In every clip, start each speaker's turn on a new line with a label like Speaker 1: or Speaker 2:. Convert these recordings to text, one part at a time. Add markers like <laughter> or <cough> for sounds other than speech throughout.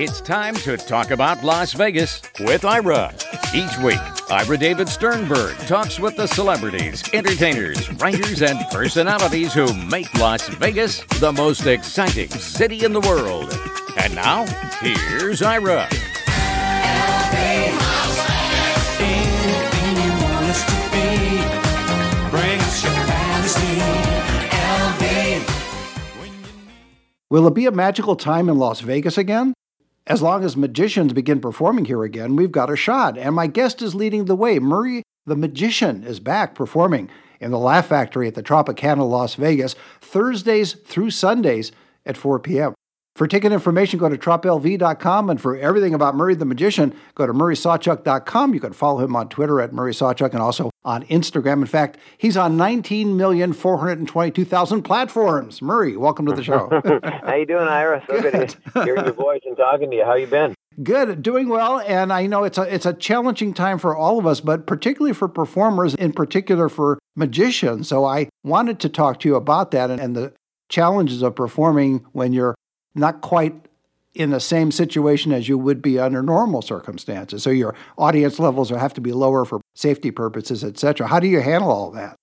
Speaker 1: It's time to talk about Las Vegas with Ira. Each week, Ira David Sternberg talks with the celebrities, entertainers, writers, and personalities who make Las Vegas the most exciting city in the world. And now, here's Ira.
Speaker 2: Will it be a magical time in Las Vegas again? As long as magicians begin performing here again, we've got a shot. And my guest is leading the way. Murray the Magician is back performing in the Laugh Factory at the Tropicana Las Vegas Thursdays through Sundays at 4 p.m. For ticket information, go to troplv.com. And for everything about Murray the Magician, go to murraysawchuck.com. You can follow him on Twitter at Murray Sawchuck and also on Instagram. In fact, he's on 19,422,000 platforms. Murray, welcome to the show. <laughs>
Speaker 3: How you doing, Ira? So good, good to hear your <laughs> voice and talking to you. How you been?
Speaker 2: Good, doing well, and I know it's a it's a challenging time for all of us, but particularly for performers, in particular for magicians. So I wanted to talk to you about that and, and the challenges of performing when you're not quite in the same situation as you would be under normal circumstances. So your audience levels have to be lower for safety purposes, etc. How do you handle all that?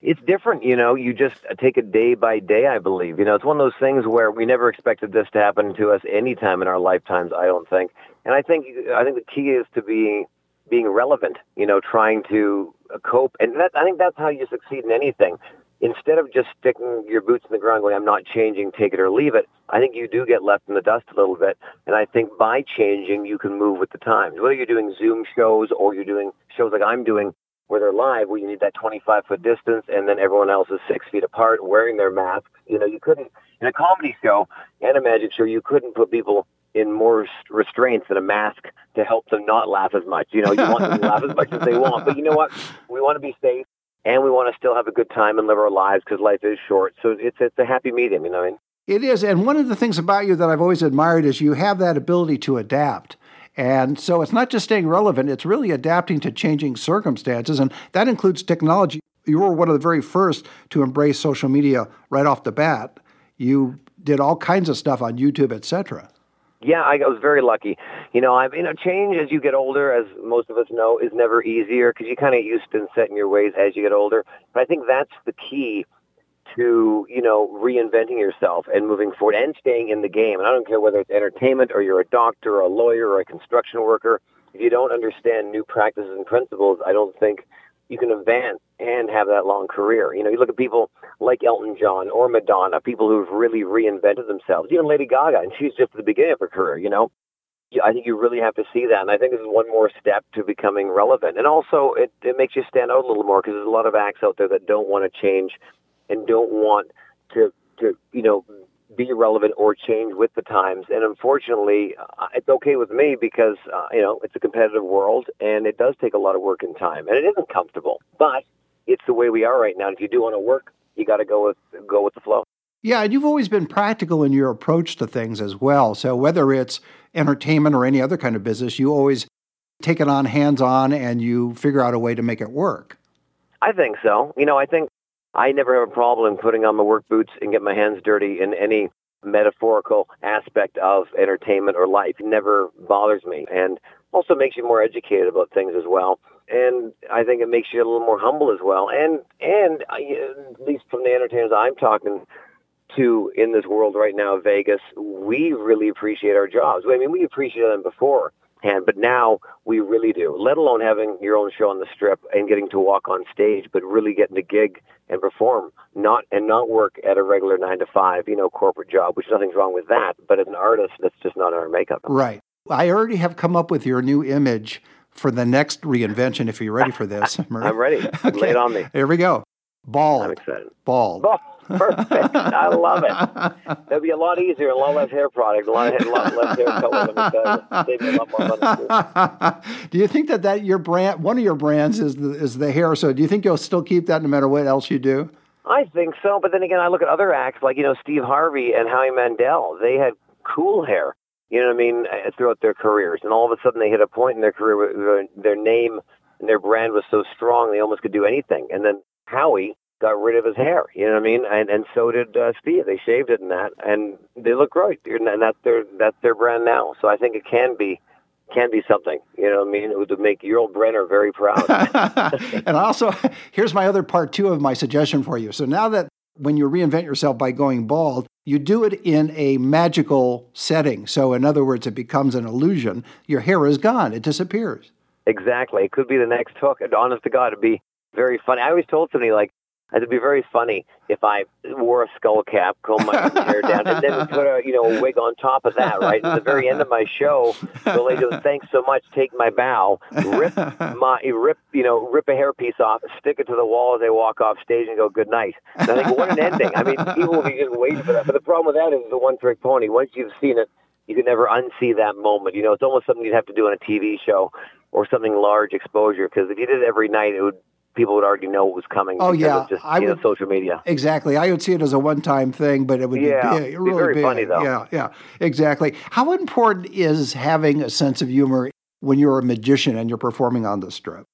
Speaker 3: It's different, you know. You just take it day by day. I believe, you know, it's one of those things where we never expected this to happen to us any time in our lifetimes. I don't think, and I think I think the key is to be being relevant. You know, trying to cope, and that I think that's how you succeed in anything instead of just sticking your boots in the ground going, I'm not changing, take it or leave it, I think you do get left in the dust a little bit. And I think by changing, you can move with the times. Whether you're doing Zoom shows or you're doing shows like I'm doing where they're live, where you need that 25 foot distance and then everyone else is six feet apart wearing their masks. You know, you couldn't, in a comedy show and a magic show, you couldn't put people in more restraints than a mask to help them not laugh as much. You know, you want them to laugh as much as they want. But you know what? We want to be safe and we want to still have a good time and live our lives because life is short. So it's it's a happy medium, you know what I mean?
Speaker 2: It is, and one of the things about you that I've always admired is you have that ability to adapt. And so it's not just staying relevant, it's really adapting to changing circumstances, and that includes technology. You were one of the very first to embrace social media right off the bat. You did all kinds of stuff on YouTube, etc.
Speaker 3: Yeah, I was very lucky. You know, I've you know, change as you get older, as most of us know, is never easier because you kind of used to set in your ways as you get older. But I think that's the key to you know reinventing yourself and moving forward and staying in the game. And I don't care whether it's entertainment or you're a doctor, or a lawyer, or a construction worker. If you don't understand new practices and principles, I don't think you can advance and have that long career. You know, you look at people like Elton John or Madonna, people who've really reinvented themselves. Even Lady Gaga, and she's just at the beginning of her career. You know, I think you really have to see that, and I think this is one more step to becoming relevant. And also, it it makes you stand out a little more because there's a lot of acts out there that don't want to change and don't want to to you know be relevant or change with the times. And unfortunately, uh, it's okay with me because, uh, you know, it's a competitive world and it does take a lot of work and time and it isn't comfortable, but it's the way we are right now. If you do want to work, you got to go with, go with the flow.
Speaker 2: Yeah, and you've always been practical in your approach to things as well. So whether it's entertainment or any other kind of business, you always take it on hands on and you figure out a way to make it work.
Speaker 3: I think so. You know, I think I never have a problem putting on my work boots and get my hands dirty in any metaphorical aspect of entertainment or life. It never bothers me and also makes you more educated about things as well. And I think it makes you a little more humble as well. And and at least from the entertainers I'm talking to in this world right now, Vegas, we really appreciate our jobs. I mean, we appreciated them before and but now we really do. Let alone having your own show on the strip and getting to walk on stage, but really getting to gig and perform, not and not work at a regular nine to five, you know, corporate job. Which nothing's wrong with that, but as an artist, that's just not our makeup.
Speaker 2: Right. I already have come up with your new image for the next reinvention. If you're ready for this, <laughs>
Speaker 3: I'm ready. okay. <laughs> Lay it on me.
Speaker 2: Here we go. Bald.
Speaker 3: I'm excited.
Speaker 2: Bald.
Speaker 3: Bald. Perfect. <laughs> I love it. It'll be a lot easier, a lot less hair product, a lot, a lot less hair color. Let me Save me a lot more money.
Speaker 2: do you think that, that your brand, one of your brands is the, is the hair? So do you think you'll still keep that no matter what else you do?
Speaker 3: I think so. But then again, I look at other acts like, you know, Steve Harvey and Howie Mandel. They had cool hair, you know what I mean, uh, throughout their careers. And all of a sudden they hit a point in their career where their name and their brand was so strong they almost could do anything. And then Howie got rid of his hair. You know what I mean? And and so did uh, Steve. They shaved it and that, and they look great. And that's their that's their brand now. So I think it can be can be something. You know what I mean? It would make Yul Brynner very proud. <laughs>
Speaker 2: and also, here's my other part two of my suggestion for you. So now that when you reinvent yourself by going bald, you do it in a magical setting. So, in other words, it becomes an illusion. Your hair is gone, it disappears.
Speaker 3: Exactly. It could be the next hook. And honest to God, it'd be very funny. I always told somebody, like, It'd be very funny if I wore a skull cap, comb my <laughs> hair down, and then put a you know a wig on top of that. Right at the very end of my show, the lady goes, "Thanks so much. Take my bow." Rip <laughs> my rip you know rip a hairpiece off, stick it to the wall as they walk off stage, and go good night. And I think what an ending. I mean, people will be just waiting for that. But the problem with that is the one trick pony. Once you've seen it, you can never unsee that moment. You know, it's almost something you'd have to do on a TV show or something large exposure. Because if you did it every night, it would people would already know what was coming.
Speaker 2: Oh yeah,
Speaker 3: just, I would, know, social media.
Speaker 2: Exactly, I would see it as a one-time thing, but it would
Speaker 3: yeah,
Speaker 2: be, really
Speaker 3: very
Speaker 2: big.
Speaker 3: funny though.
Speaker 2: Yeah, yeah, exactly. How important is having a sense of humor when you're a magician and you're performing on the strip?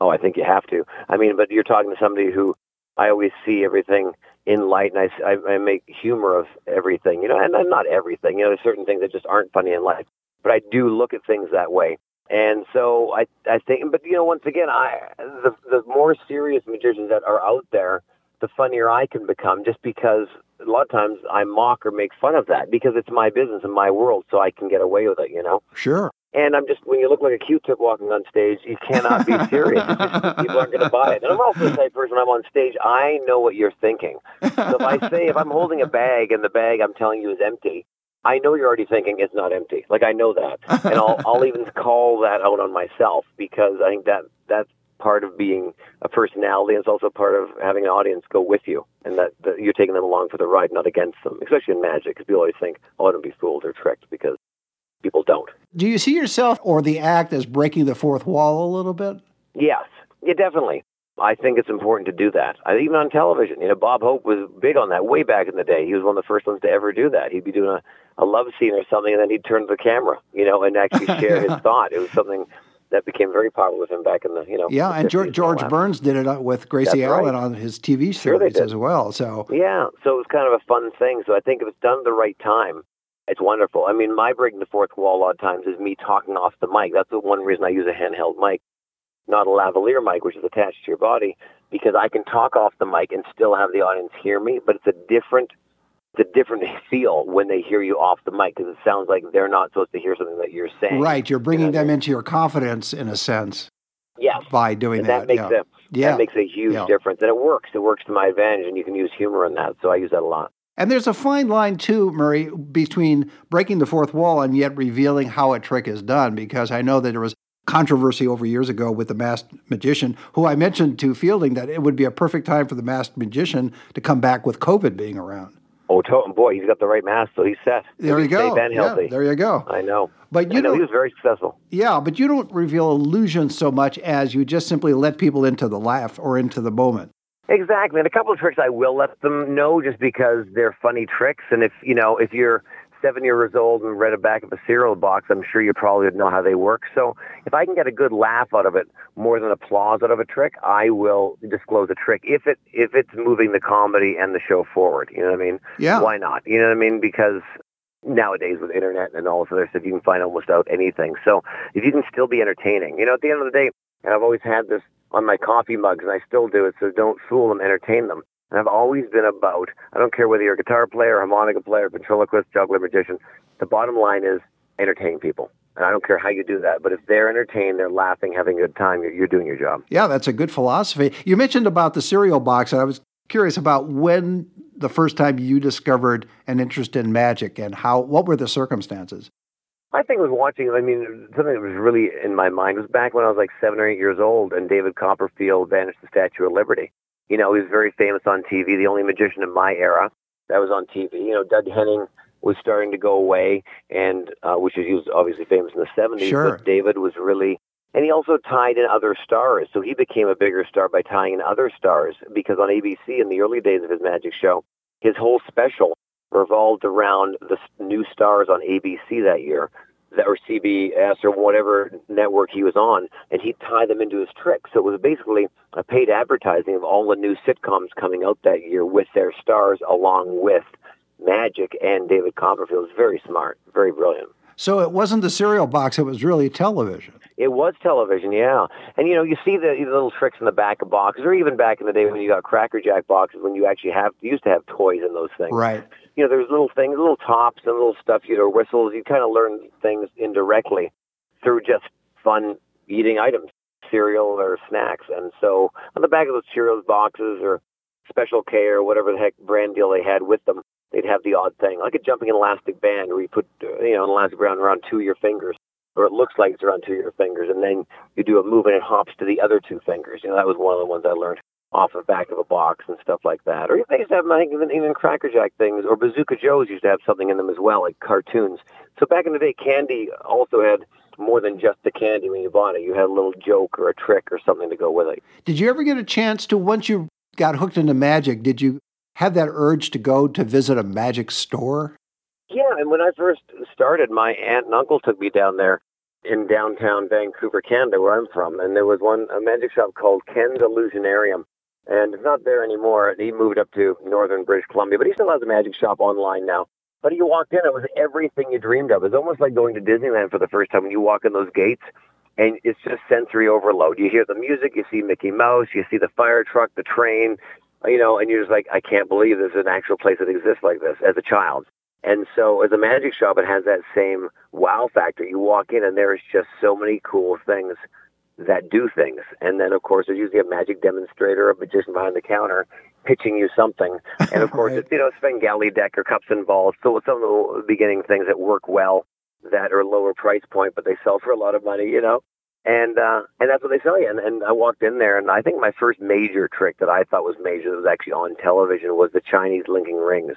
Speaker 3: Oh, I think you have to. I mean, but you're talking to somebody who I always see everything in light, and I, I, I make humor of everything. You know, and, and not everything. You know, there's certain things that just aren't funny in life, but I do look at things that way. And so I, I think, but you know, once again, I the the more serious magicians that are out there, the funnier I can become, just because a lot of times I mock or make fun of that because it's my business and my world, so I can get away with it, you know.
Speaker 2: Sure.
Speaker 3: And I'm just when you look like a Q-tip walking on stage, you cannot be <laughs> serious. people aren't going to buy it. And I'm also the type of person. I'm on stage. I know what you're thinking. So if I say if I'm holding a bag and the bag I'm telling you is empty, I know you're already thinking it's not empty. Like I know that, and I'll I'll <laughs> even call that out on myself because I think that that's part of being a personality. And it's also part of having an audience go with you, and that, that you're taking them along for the ride, not against them. Especially in magic, because people always think, "Oh, I don't be fooled or tricked," because people don't.
Speaker 2: Do you see yourself or the act as breaking the fourth wall a little bit?
Speaker 3: Yes, yeah, definitely. I think it's important to do that. I, even on television, you know, Bob Hope was big on that way back in the day. He was one of the first ones to ever do that. He'd be doing a, a love scene or something, and then he'd turn to the camera, you know, and actually share yeah. his <laughs> thought. It was something that became very popular with him back in the, you know.
Speaker 2: Yeah, and George, George Burns did it uh, with Gracie
Speaker 3: That's
Speaker 2: Allen
Speaker 3: right.
Speaker 2: on his TV
Speaker 3: sure
Speaker 2: as well. So
Speaker 3: yeah, so it was kind of a fun thing. So I think if it's done at the right time, it's wonderful. I mean, my breaking the fourth wall a lot of times is me talking off the mic. That's the one reason I use a handheld mic, not a lavalier mic, which is attached to your body because I can talk off the mic and still have the audience hear me, but it's a different it's a different <laughs> feel when they hear you off the mic because it sounds like they're not supposed to hear something that you're saying.
Speaker 2: Right, you're bringing them into your confidence in a sense.
Speaker 3: Yes.
Speaker 2: By doing
Speaker 3: and
Speaker 2: that,
Speaker 3: that makes
Speaker 2: yeah.
Speaker 3: a
Speaker 2: yeah.
Speaker 3: that makes a huge
Speaker 2: yeah.
Speaker 3: difference, and it works. It works to my advantage, and you can use humor in that. So I use that a lot.
Speaker 2: And there's a fine line too, Murray, between breaking the fourth wall and yet revealing how a trick is done. Because I know that there was controversy over years ago with the masked magician, who I mentioned to Fielding that it would be a perfect time for the masked magician to come back with COVID being around.
Speaker 3: Oh, to- boy, he's got the right mask, so he's set.
Speaker 2: There you go.
Speaker 3: Safe and healthy.
Speaker 2: Yeah, there you go.
Speaker 3: I know.
Speaker 2: But you
Speaker 3: know he was very successful.
Speaker 2: Yeah, but you don't reveal illusions so much as you just simply let people into the laugh or into the moment.
Speaker 3: Exactly, and a couple of tricks I will let them know just because they're funny tricks. And if you know, if you're seven years old and read a back of a cereal box, I'm sure you probably would know how they work. So if I can get a good laugh out of it more than applause out of a trick, I will disclose a trick if it if it's moving the comedy and the show forward. You know what I mean?
Speaker 2: Yeah.
Speaker 3: Why not? You know what I mean? Because nowadays with internet and all this other stuff, you can find almost out anything. So if you can still be entertaining, you know, at the end of the day, and I've always had this on my coffee mugs, and I still do it. So don't fool them, entertain them. And I've always been about, I don't care whether you're a guitar player, harmonica player, ventriloquist, juggler, magician. The bottom line is entertain people. And I don't care how you do that, but if they're entertained, they're laughing, having a good time, you're, you're doing your job.
Speaker 2: Yeah, that's a good philosophy. You mentioned about the cereal box, and I was curious about when the first time you discovered an interest in magic and how what were the circumstances?
Speaker 3: I think was watching, I mean, something that was really in my mind was back when I was like seven or eight years old and David Copperfield vanished the Statue of Liberty. You know, he was very famous on TV, the only magician in my era that was on TV. You know, Doug Henning was starting to go away, and uh, which is, he was obviously famous in the 70s.
Speaker 2: Sure.
Speaker 3: But David was really, and he also tied in other stars. So he became a bigger star by tying in other stars because on ABC in the early days of his magic show, his whole special revolved around the s- new stars on ABC that year. That or CBS or whatever network he was on, and he'd tie them into his tricks. So it was basically a paid advertising of all the new sitcoms coming out that year with their stars, along with Magic and David Copperfield. It was very smart, very brilliant.
Speaker 2: So it wasn't the cereal box; it was really television.
Speaker 3: It was television, yeah. And you know, you see the, the little tricks in the back of boxes, or even back in the day when you got Cracker Jack boxes, when you actually have you used to have toys in those things.
Speaker 2: Right.
Speaker 3: You know, there's little things, little tops and little stuff, you know, whistles. You kind of learn things indirectly through just fun eating items, cereal or snacks. And so on the back of those cereals boxes or Special K or whatever the heck brand deal they had with them, they'd have the odd thing, like a jumping elastic band where you put, you know, an elastic band around two of your fingers or it looks like it's around two of your fingers, and then you do a move and it hops to the other two fingers. You know, that was one of the ones I learned off the back of a box and stuff like that. Or they used to have, I think, even, even Cracker Jack things, or Bazooka Joe's used to have something in them as well, like cartoons. So back in the day, candy also had more than just the candy when you bought it. You had a little joke or a trick or something to go with it.
Speaker 2: Did you ever get a chance to, once you got hooked into magic, did you have that urge to go to visit a magic store?
Speaker 3: Yeah, and when I first started, my aunt and uncle took me down there in downtown Vancouver, Canada, where I'm from, and there was one a magic shop called Ken's Illusionarium, and it's not there anymore. He moved up to northern British Columbia, but he still has a magic shop online now. But you walked in, it was everything you dreamed of. It's almost like going to Disneyland for the first time when you walk in those gates, and it's just sensory overload. You hear the music, you see Mickey Mouse, you see the fire truck, the train, you know, and you're just like, I can't believe there's an actual place that exists like this as a child. And so as a magic shop, it has that same wow factor. You walk in and there's just so many cool things that do things. And then, of course, there's usually a magic demonstrator, a magician behind the counter pitching you something. And, of <laughs> course, right. it's, you know, Svengali deck or cups and balls. So some of the beginning things that work well that are lower price point, but they sell for a lot of money, you know. And uh, and that's what they sell you. And, and I walked in there, and I think my first major trick that I thought was major that was actually on television was the Chinese linking rings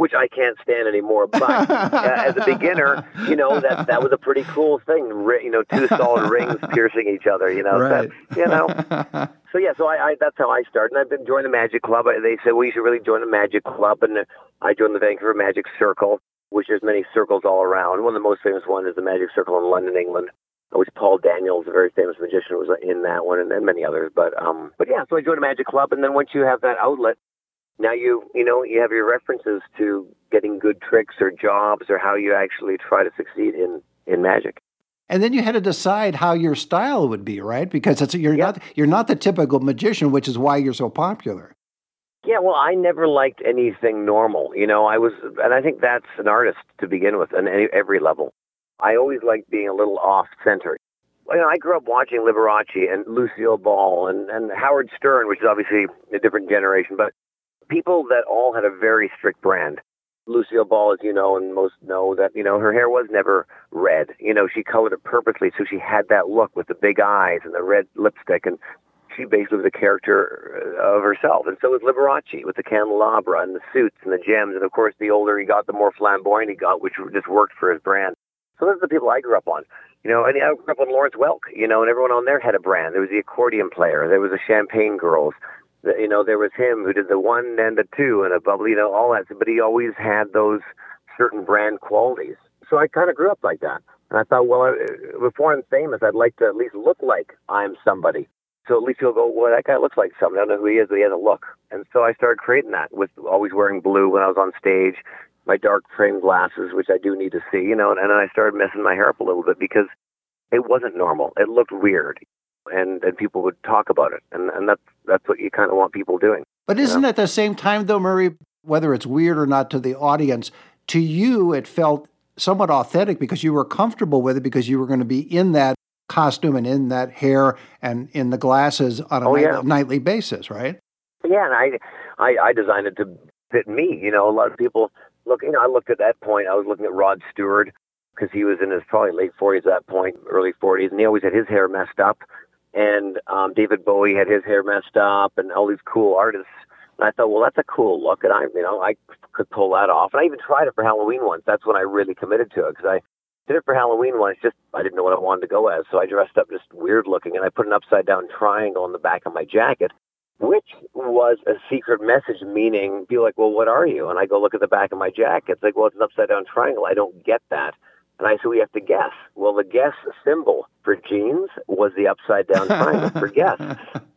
Speaker 3: which I can't stand anymore. But uh, as a beginner, you know that that was a pretty cool thing. You know, two solid rings <laughs> piercing each other. You know,
Speaker 2: right.
Speaker 3: that, you know. <laughs> So yeah, so I, I that's how I started. And I've been joining the Magic Club. They said well, you should really join the Magic Club, and I joined the Vancouver Magic Circle, which there's many circles all around. One of the most famous ones is the Magic Circle in London, England which Paul Daniels, a very famous magician, was in that one, and, and many others. But um, but yeah, so I joined a Magic Club, and then once you have that outlet, now you you know you have your references to getting good tricks or jobs or how you actually try to succeed in in magic.
Speaker 2: And then you had to decide how your style would be right? Because it's you're not you're not the typical magician which is why you're so popular.
Speaker 3: Yeah well i never liked anything normal you know? I was and i think that's an artist to begin with on any, every level. I always liked being a little off center you know, I grew up watching Liberace and Lucille Ball and, and Howard Stern, which is obviously a different generation, but people that all had a very strict brand. Lucille Ball, as you know, and most know that, you know, her hair was never red. You know, she colored it purposely so she had that look with the big eyes and the red lipstick and she basically was a character uh, of herself. And so was Liberace with the candelabra and the suits and the gems. And of course, the older he got, the more flamboyant he got, which just worked for his brand. So those are the people I grew up on. You know, and I grew up on Lawrence Welk, you know, and everyone on there had a brand. There was the accordion player. There was the champagne girls you know, there was him who did the one and the two and a bubbly, you know, all that. But he always had those certain brand qualities. So I kind of grew up like that. And I thought, well, uh, before I'm famous, I'd like to at least look like I'm somebody. So at least you'll go, well, that guy looks like somebody. I don't know who he is, but he has a look. And so I started creating that with always wearing blue when I was on stage, my dark frame glasses, which I do need to see, you know, and, and then I started messing my hair up a little bit because it wasn't normal. It looked weird and and people would talk about it, and and that's that's what you kind of want people doing.
Speaker 2: But isn't know? at the same time, though, Murray, whether it's weird or not to the audience, to you it felt somewhat authentic because you were comfortable with it because you were going to be in that costume and in that hair and in the glasses on a
Speaker 3: oh,
Speaker 2: night,
Speaker 3: yeah.
Speaker 2: nightly basis, right?
Speaker 3: Yeah, and I, I I designed it to fit me. You know, a lot of people look. You know, I looked at that point. I was looking at Rod Stewart because he was in his probably late 40s at that point, early 40s, and he always had his hair messed up and um, David Bowie had his hair messed up, and all these cool artists. And I thought, well, that's a cool look, and I, you know, I could pull that off. And I even tried it for Halloween once. That's when I really committed to it because I did it for Halloween once. Just I didn't know what I wanted to go as, so I dressed up just weird looking, and I put an upside down triangle on the back of my jacket, which was a secret message, meaning be like, well, what are you? And I go look at the back of my jacket. It's like, well, it's an upside down triangle. I don't get that. And I said, we have to guess. Well, the guess symbol for jeans was the upside down triangle for <laughs> guess.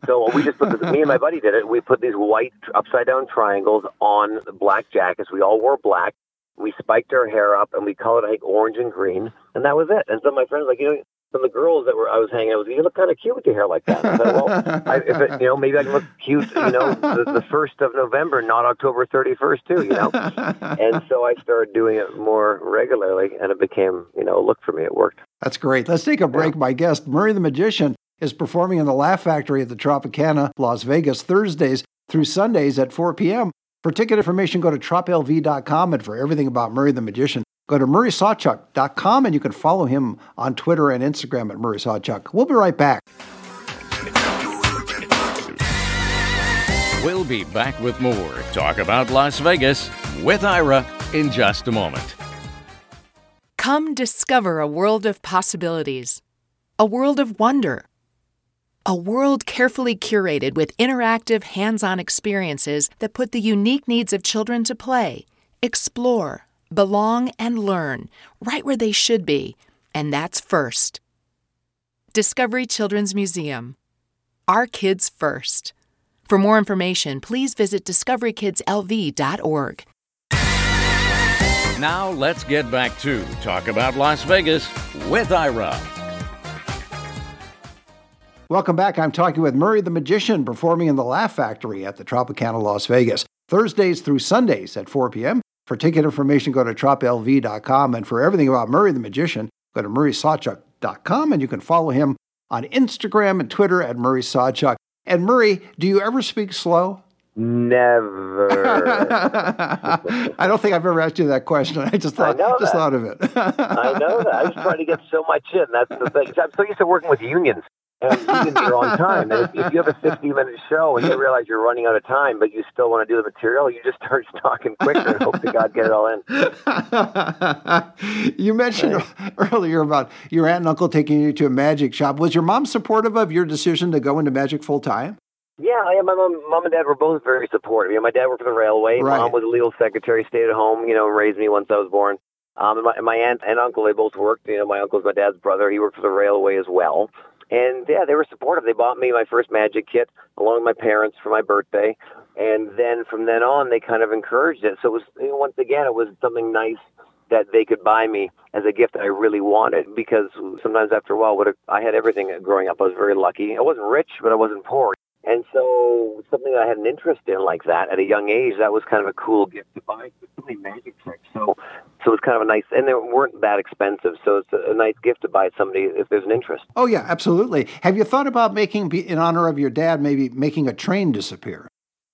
Speaker 3: So we just put this, me and my buddy did it. We put these white upside down triangles on black jackets. We all wore black. We spiked our hair up and we colored, I think, orange and green. And that was it. And so my friends like, you know, of the girls that were I was hanging out with, you look kind of cute with your hair like that. I said, well, <laughs> I, if it, you know, maybe I can look cute, you know, the, the first of November, not October 31st too, you know. <laughs> and so I started doing it more regularly, and it became, you know, a look for me. It worked.
Speaker 2: That's great. Let's take a break. Yeah. My guest, Murray the Magician, is performing in the Laugh Factory at the Tropicana, Las Vegas, Thursdays through Sundays at 4 p.m. For ticket information, go to troplv.com, and for everything about Murray the Magician, Go to murraysawchuck.com and you can follow him on Twitter and Instagram at Murray Sawchuck. We'll be right back.
Speaker 1: We'll be back with more Talk About Las Vegas with Ira in just a moment.
Speaker 4: Come discover a world of possibilities, a world of wonder, a world carefully curated with interactive, hands on experiences that put the unique needs of children to play, explore, belong, and learn right where they should be, and that's first. Discovery Children's Museum. Our kids first. For more information, please visit discoverykidslv.org.
Speaker 1: Now let's get back to Talk About Las Vegas with Ira.
Speaker 2: Welcome back. I'm talking with Murray the Magician performing in the Laugh Factory at the Tropicana Las Vegas, Thursdays through Sundays at 4 p.m. For ticket information, go to troplv.com. And for everything about Murray the Magician, go to murraysawchuck.com. And you can follow him on Instagram and Twitter at Murray Sawchuck. And Murray, do you ever speak slow?
Speaker 3: Never. <laughs>
Speaker 2: I don't think I've ever asked you that question. I just thought, I just thought of it.
Speaker 3: I know that. I just trying to get so much in. That's the thing. I'm so used to working with unions and meetings are on time. And if, if, you have a 50 minute show and you realize you're running out of time, but you still want to do the material, you just start <laughs> talking quicker and hope to God get it all
Speaker 2: in. <laughs> you mentioned right. <laughs> earlier about your aunt and uncle taking you to a magic shop. Was your mom supportive of your decision to go into magic full time?
Speaker 3: Yeah, yeah. My mom, mom and dad were both very supportive. You know, my dad worked for the railway. Right. Mom was a legal secretary, stayed at home. You know, raised me once I was born. Um, and my, and my aunt and uncle, they both worked. You know, my uncle's my dad's brother. He worked for the railway as well. And yeah, they were supportive. They bought me my first magic kit along with my parents for my birthday. And then from then on, they kind of encouraged it. So it was, you know, once again, it was something nice that they could buy me as a gift that I really wanted because sometimes after a while, what I had everything growing up. I was very lucky. I wasn't rich, but I wasn't poor. And so something that I had an interest in like that at a young age, that was kind of a cool gift to buy. So many magic tricks. So so it's kind of a nice, and they weren't that expensive. So it's a, a nice gift to buy somebody if there's an interest.
Speaker 2: Oh yeah, absolutely. Have you thought about making, in honor of your dad, maybe making a train disappear?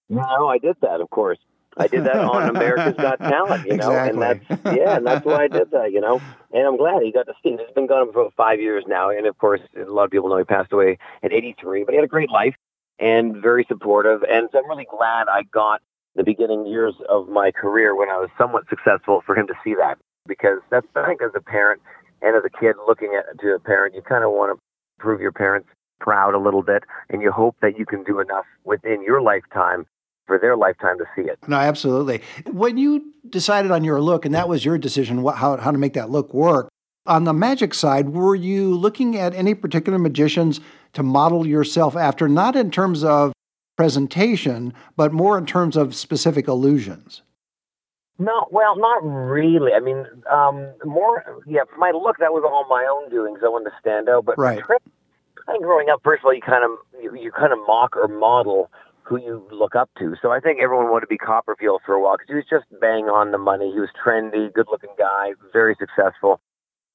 Speaker 3: No, I did that, of course. I did that on <laughs> America's Got Talent, you know,
Speaker 2: exactly.
Speaker 3: and that's yeah, and that's why I did that, you know. And I'm glad he got to see. He's been gone for five years now, and of course, a lot of people know he passed away at 83, but he had a great life and very supportive. And so I'm really glad I got the beginning years of my career when I was somewhat successful for him to see that because that's I think as a parent and as a kid looking at to a parent, you kind of want to prove your parents proud a little bit, and you hope that you can do enough within your lifetime for their lifetime to see it.
Speaker 2: No, absolutely. When you decided on your look, and that was your decision, what, how how to make that look work. On the magic side, were you looking at any particular magicians to model yourself after, not in terms of presentation, but more in terms of specific illusions?
Speaker 3: No, well, not really. I mean, um, more, yeah, my look, that was all my own doing because I wanted to stand out. But
Speaker 2: right.
Speaker 3: I think growing up, first of all, you kind of you, you kind of mock or model who you look up to. So I think everyone wanted to be Copperfield for a while because he was just bang on the money. He was trendy, good-looking guy, very successful.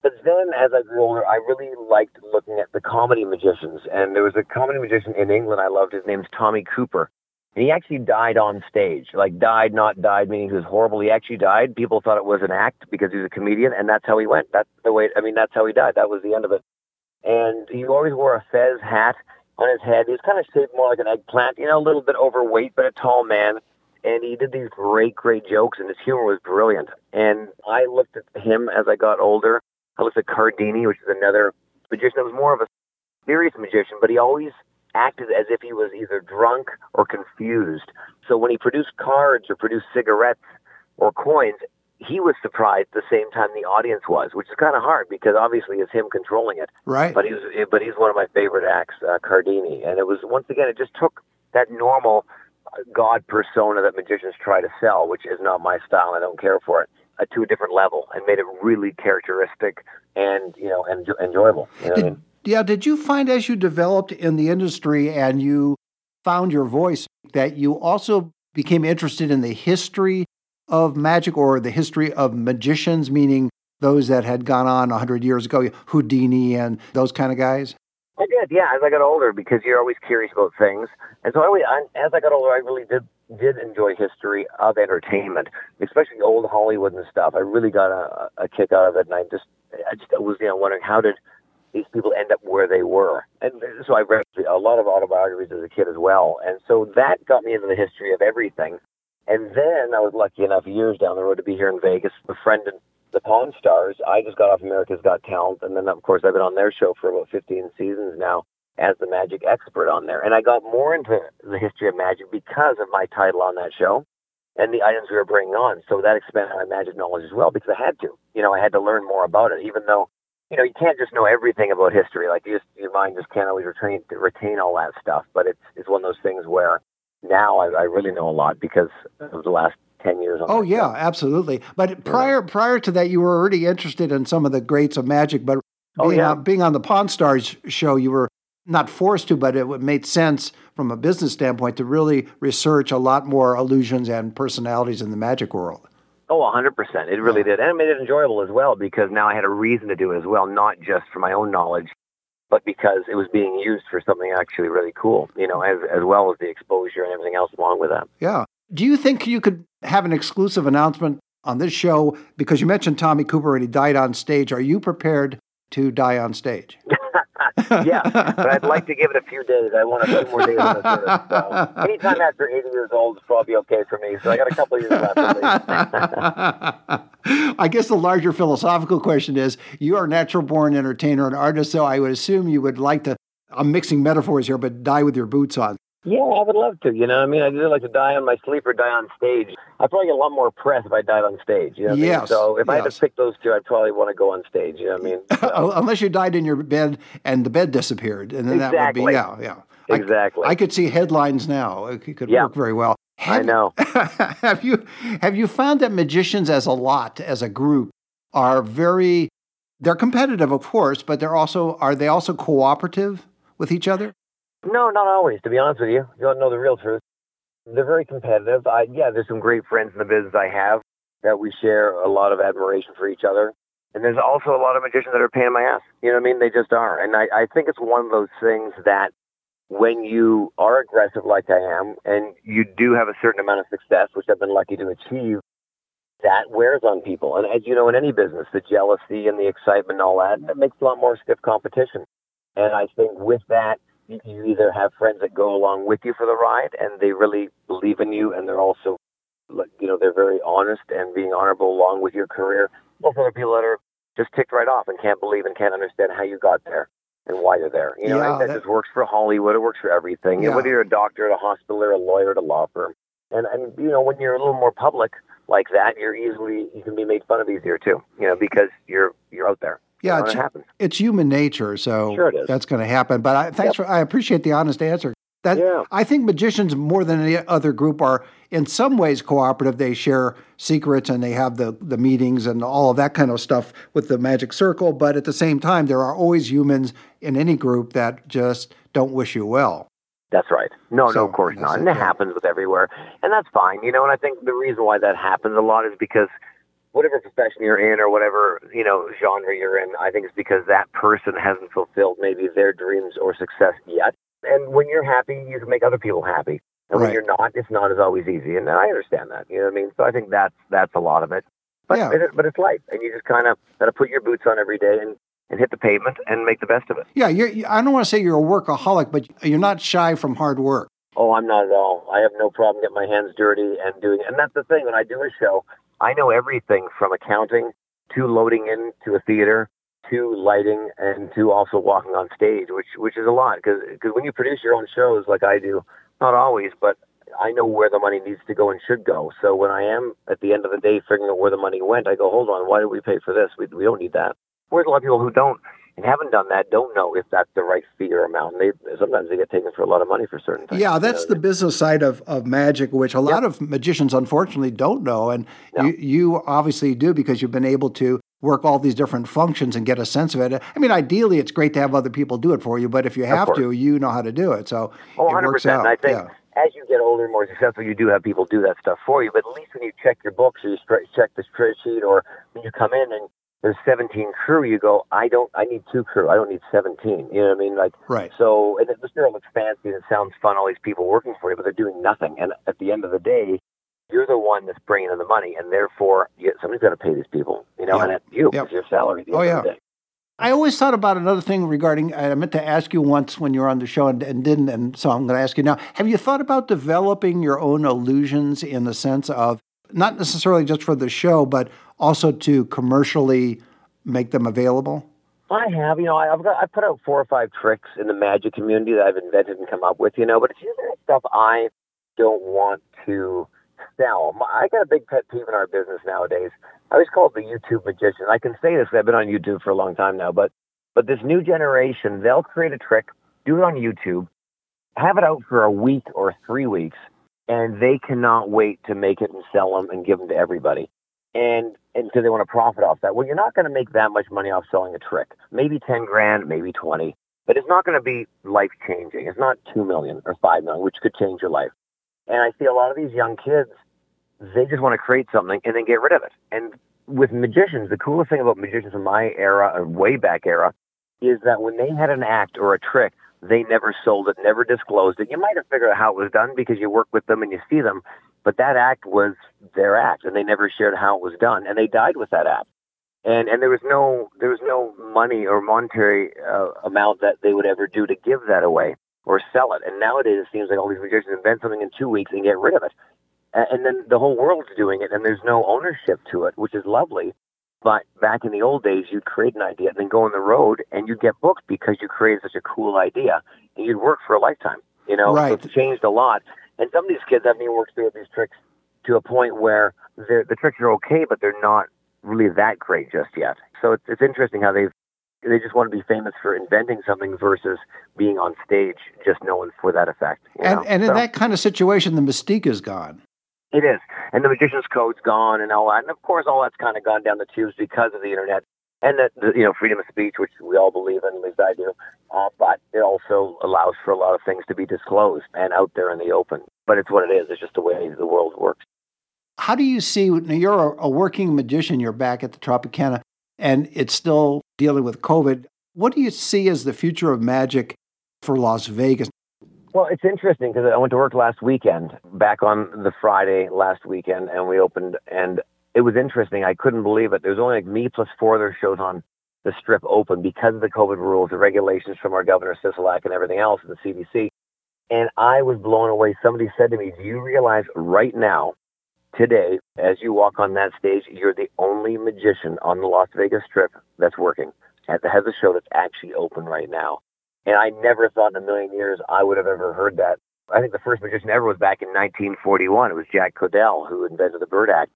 Speaker 3: But then, as I grew older, I really liked looking at the comedy magicians. And there was a comedy magician in England I loved. His name's Tommy Cooper. And he actually died on stage. Like, died, not died, meaning he was horrible. He actually died. People thought it was an act because he was a comedian, and that's how he went. That's the way, I mean, that's how he died. That was the end of it. And he always wore a fez hat on his head. He was kind of shaped more like an eggplant, you know, a little bit overweight, but a tall man. And he did these great, great jokes, and his humor was brilliant. And I looked at him as I got older Alyssa Cardini, which is another magician that was more of a serious magician, but he always acted as if he was either drunk or confused. So when he produced cards or produced cigarettes or coins, he was surprised the same time the audience was, which is kind of hard because obviously it's him controlling it.
Speaker 2: Right.
Speaker 3: But he's but he's one of my favorite acts, uh, Cardini, and it was once again it just took that normal uh, God persona that magicians try to sell, which is not my style. I don't care for it, uh, to a different level, and made it really characteristic and you know and enjoyable. You know
Speaker 2: did,
Speaker 3: I mean?
Speaker 2: Yeah. Did you find as you developed in the industry and you found your voice that you also became interested in the history of magic or the history of magicians, meaning those that had gone on 100 years ago, Houdini and those kind of guys?
Speaker 3: I did, yeah, as I got older, because you're always curious about things. And so I, as I got older, I really did did enjoy history of entertainment, especially old Hollywood and stuff. I really got a, a kick out of it, and I just, I just was, you know, wondering how did these people end up where they were. And so I read a lot of autobiographies as a kid as well, and so that got me into the history of everything. And then I was lucky enough years down the road to be here in Vegas, befriended the Pawn Stars. I just got off America's Got Talent, and then of course I've been on their show for about 15 seasons now as the magic expert on there. And I got more into the history of magic because of my title on that show and the items we were bringing on. So that expanded my magic knowledge as well because I had to. You know, I had to learn more about it, even though you know you can't just know everything about history. Like you just your mind just can't always retain retain all that stuff. But it's it's one of those things where now I, I really know a lot because of the last 10 years
Speaker 2: oh yeah
Speaker 3: show.
Speaker 2: absolutely but prior yeah. prior to that you were already interested in some of the greats of magic but
Speaker 3: oh,
Speaker 2: being,
Speaker 3: yeah.
Speaker 2: on, being on the pawn stars show you were not forced to but it made sense from a business standpoint to really research a lot more illusions and personalities in the magic world
Speaker 3: Oh, 100%. It really did. And it made it enjoyable as well because now I had a reason to do it as well, not just for my own knowledge, but because it was being used for something actually really cool, you know, as, as well as the exposure and everything else along with that.
Speaker 2: Yeah. Do you think you could have an exclusive announcement on this show? Because you mentioned Tommy Cooper and he died on stage. Are you prepared to die on stage? <laughs>
Speaker 3: yeah, but I'd like to give it a few days. I want a few more days on the service. So anytime after 80 years old is probably okay for me. So I got a couple of years left <laughs>
Speaker 2: I guess the larger philosophical question is you are a natural born entertainer and artist, so I would assume you would like to, I'm mixing metaphors here, but die with your boots on.
Speaker 3: Yeah, I would love to. You know, I mean, I'd like to die on my sleep or die on stage. I'd probably get a lot more press if I died on stage. You know
Speaker 2: yes.
Speaker 3: I mean? So if
Speaker 2: yes.
Speaker 3: I had to pick those two, I'd probably want to go on stage. You know what I mean? <laughs>
Speaker 2: So. Unless you died in your bed and the bed disappeared, and then
Speaker 3: exactly.
Speaker 2: that would be yeah, yeah.
Speaker 3: Exactly.
Speaker 2: I, I could see headlines now. It could
Speaker 3: yeah.
Speaker 2: work very well.
Speaker 3: Have, I know. <laughs>
Speaker 2: have you have you found that magicians as a lot as a group are very they're competitive, of course, but they're also are they also cooperative with each other?
Speaker 3: No, not always. To be honest with you, you don't know the real truth. They're very competitive. I, yeah, there's some great friends in the business I have that we share a lot of admiration for each other. And there's also a lot of magicians that are paying my ass. You know what I mean? They just are. And I, I think it's one of those things that when you are aggressive like I am and you do have a certain amount of success, which I've been lucky to achieve, that wears on people. And as you know, in any business, the jealousy and the excitement and all that, that makes a lot more stiff competition. And I think with that, you either have friends that go along with you for the ride and they really believe in you and they're also you know they're very honest and being honorable along with your career. Most other people that are just ticked right off and can't believe and can't understand how you got there and why you're there. You know
Speaker 2: yeah,
Speaker 3: that,
Speaker 2: that,
Speaker 3: just works for hollywood. It works for everything.
Speaker 2: Yeah.
Speaker 3: whether you're a doctor at a hospital or a lawyer at a law firm. And and you know when you're a little more public like that you're easily you can be made fun of easier too you know because you're you're out there
Speaker 2: yeah,
Speaker 3: it's,
Speaker 2: it it's human nature, so
Speaker 3: sure
Speaker 2: that's going to happen. But I, thanks
Speaker 3: yep.
Speaker 2: for I appreciate the honest answer. That
Speaker 3: yeah.
Speaker 2: I think magicians more than any other group are in some ways cooperative. They share secrets and they have the the meetings and all of that kind of stuff with the magic circle. But at the same time, there are always humans in any group that just don't wish you well.
Speaker 3: That's right. No,
Speaker 2: so,
Speaker 3: no, of course not. And it happens with everywhere, and that's fine. You know, and I think the reason why that happens a lot is because whatever profession you're in or whatever you know genre you're in, I think it's because that person hasn't fulfilled maybe their dreams or success yet. And when you're happy, you can make other people happy. And
Speaker 2: right.
Speaker 3: when you're not, it's not as always easy. And I understand that. You know what I mean? So I think that's that's a lot of it. But
Speaker 2: yeah.
Speaker 3: it, but it's life, and you just kind of got to put your boots on every day and and hit the pavement and make the best of it.
Speaker 2: Yeah, you're, I don't want to say you're a workaholic, but you're not shy from hard work.
Speaker 3: Oh, I'm not at all. I have no problem getting my hands dirty and doing. And that's the thing when I do a show, I know everything from accounting to loading into a theater to lighting and to also walking on stage, which which is a lot because because when you produce your own shows like I do, not always, but I know where the money needs to go and should go. So when I am at the end of the day figuring out where the money went, I go, hold on, why did we pay for this? We, we don't need that. Whereas a lot of people who don't and haven't done that don't know if that's the right fee or amount. And they sometimes they get taken for a lot of money for certain things.
Speaker 2: Yeah, that's you know? the business side of, of magic, which a lot yep. of magicians unfortunately don't know, and you, you obviously do because you've been able to work all these different functions and get a sense of it. I mean, ideally, it's great to have other people do it for you, but if you have to, you know how to do it. So
Speaker 3: oh,
Speaker 2: it works out.
Speaker 3: And I think yeah. as you get older and more successful, you do have people do that stuff for you. But at least when you check your books or you check the spreadsheet or when you come in and there's 17 crew, you go, I don't, I need two crew. I don't need 17. You know what I mean? Like,
Speaker 2: right.
Speaker 3: So, and it the spirit looks fancy and it sounds fun, all these people working for you, but they're doing nothing. And at the end of the day, you're the one that's bringing in the money, and therefore, you, somebody's got to pay these people, you know, and it's you, yep. it's your salary.
Speaker 2: oh, yeah. I always thought about another thing regarding, I meant to ask you once when you were on the show and, and didn't, and so I'm going to ask you now. Have you thought about developing your own illusions in the sense of not necessarily just for the show, but also to commercially make them available?
Speaker 3: I have, you know, I've got I put out four or five tricks in the magic community that I've invented and come up with, you know, but it's usually stuff I don't want to sell. I got a big pet peeve in our business nowadays. I always call it the YouTube magician. I can say this. I've been on YouTube for a long time now, but but this new generation, they'll create a trick, do it on YouTube, have it out for a week or three weeks, and they cannot wait to make it and sell them and give them to everybody and and because they want to profit off that. Well, you're not going to make that much money off selling a trick. Maybe ten grand, maybe twenty, but it's not going to be life changing. It's not two million or five million, which could change your life. And I see a lot of these young kids, they just want to create something and then get rid of it. And with magicians, the coolest thing about magicians from my era, or way back era, is that when they had an act or a trick, they never sold it, never disclosed it. You might have figured out how it was done because you work with them and you see them, but that act was their act, and they never shared how it was done, and they died with that act. And and there was no there was no money or monetary uh, amount that they would ever do to give that away or sell it. And nowadays it seems like all these magicians invent something in two weeks and get rid of it, and, and then the whole world's doing it, and there's no ownership to it, which is lovely. But back in the old days, you'd create an idea and then go on the road and you'd get booked because you created such a cool idea and you'd work for a lifetime. You know,
Speaker 2: right.
Speaker 3: so it's changed a lot. And some of these kids haven't even worked through these tricks to a point where the tricks are okay, but they're not really that great just yet. So it's, it's interesting how they've they just want to be famous for inventing something versus being on stage just known for that effect.
Speaker 2: and, and in so, that kind of situation, the mystique is gone.
Speaker 3: It is, and the magician's code's gone, and all that. And of course, all that's kind of gone down the tubes because of the internet and that you know freedom of speech, which we all believe in, at least I do. Uh, but it also allows for a lot of things to be disclosed and out there in the open. But it's what it is. It's just the way the world works.
Speaker 2: How do you see? You're a working magician. You're back at the Tropicana, and it's still dealing with COVID. What do you see as the future of magic for Las Vegas?
Speaker 3: Well, it's interesting because I went to work last weekend, back on the Friday last weekend, and we opened, and it was interesting. I couldn't believe it. There's only like me plus four other shows on the strip open because of the COVID rules, the regulations from our governor Sisolak and everything else, and the CDC. And I was blown away. Somebody said to me, "Do you realize right now, today, as you walk on that stage, you're the only magician on the Las Vegas Strip that's working at the head of the show that's actually open right now." And I never thought in a million years I would have ever heard that. I think the first magician ever was back in 1941. It was Jack Caudill who invented the Bird Act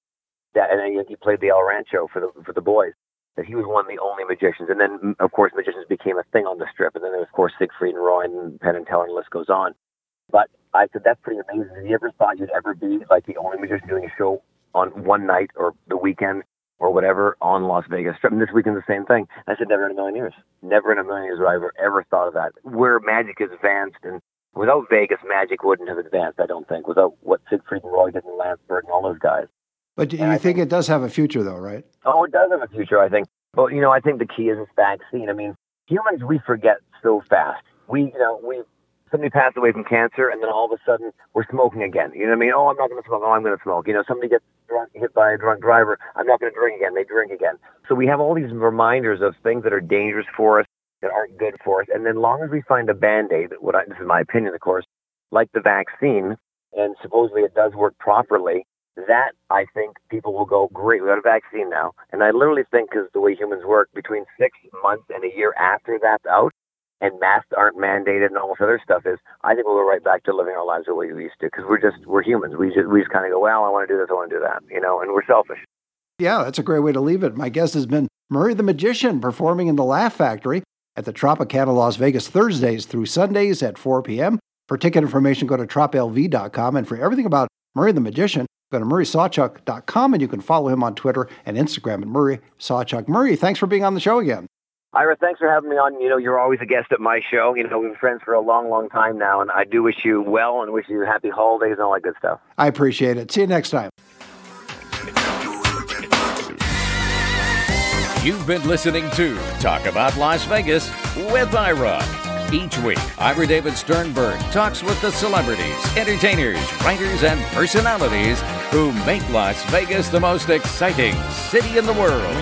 Speaker 3: that, and then he played the El Rancho for the for the boys. That he was one of the only magicians, and then of course magicians became a thing on the strip, and then there was of course Siegfried and Roy and Penn and Teller, and the list goes on. But I said that's pretty amazing. Have you ever thought you'd ever be like the only magician doing a show on one night or the weekend or whatever on Las Vegas Strip? And this weekend's the same thing. I said never in a million years, never in a million years would I ever ever thought of that. Where magic is advanced and without Vegas, magic wouldn't have advanced, I don't think, without what Siegfried and Roy did in Lance Burton and all those guys.
Speaker 2: But do you think, think, it does have a future, though, right?
Speaker 3: Oh, it does have a future, I think. But, you know, I think the key is this vaccine. I mean, humans, we forget so fast. We, you know, we, somebody passed away from cancer, and then all of a sudden we're smoking again. You know what I mean? Oh, I'm not going to smoke. Oh, I'm going to smoke. You know, somebody gets drunk, hit by a drunk driver. I'm not going to drink again. They drink again. So we have all these reminders of things that are dangerous for us, that aren't good for us. And then long as we find a band-aid, what I, this is my opinion, of course, like the vaccine, and supposedly it does work properly, that I think people will go, great, we got a vaccine now. And I literally think, because the way humans work, between six months and a year after that's out, and masks aren't mandated and all this other stuff is, I think we'll go right back to living our lives the way we used to because we're just we're humans. We just we just kind of go, well, I want to do this, I want to do that, you know, and we're selfish.
Speaker 2: Yeah, that's a great way to leave it. My guest has been Murray the Magician performing in the Laugh Factory at the Tropicana Las Vegas Thursdays through Sundays at 4 p.m. For ticket information, go to troplv.com. And for everything about Murray the Magician, go to murraysawchuck.com and you can follow him on Twitter and Instagram at Murray Sawchuck. Murray, thanks for being on the show again.
Speaker 3: Ira, thanks for having me on. You know, you're always a guest at my show. You know, we've been friends for a long, long time now, and I do wish you well and wish you happy holidays and all that good stuff.
Speaker 2: I appreciate it. See you next time.
Speaker 1: You've been listening to Talk About Las Vegas with Ira. Each week, Ira David Sternberg. Talks with the celebrities, entertainers, writers, and personalities who make Las Vegas the most exciting city in the world.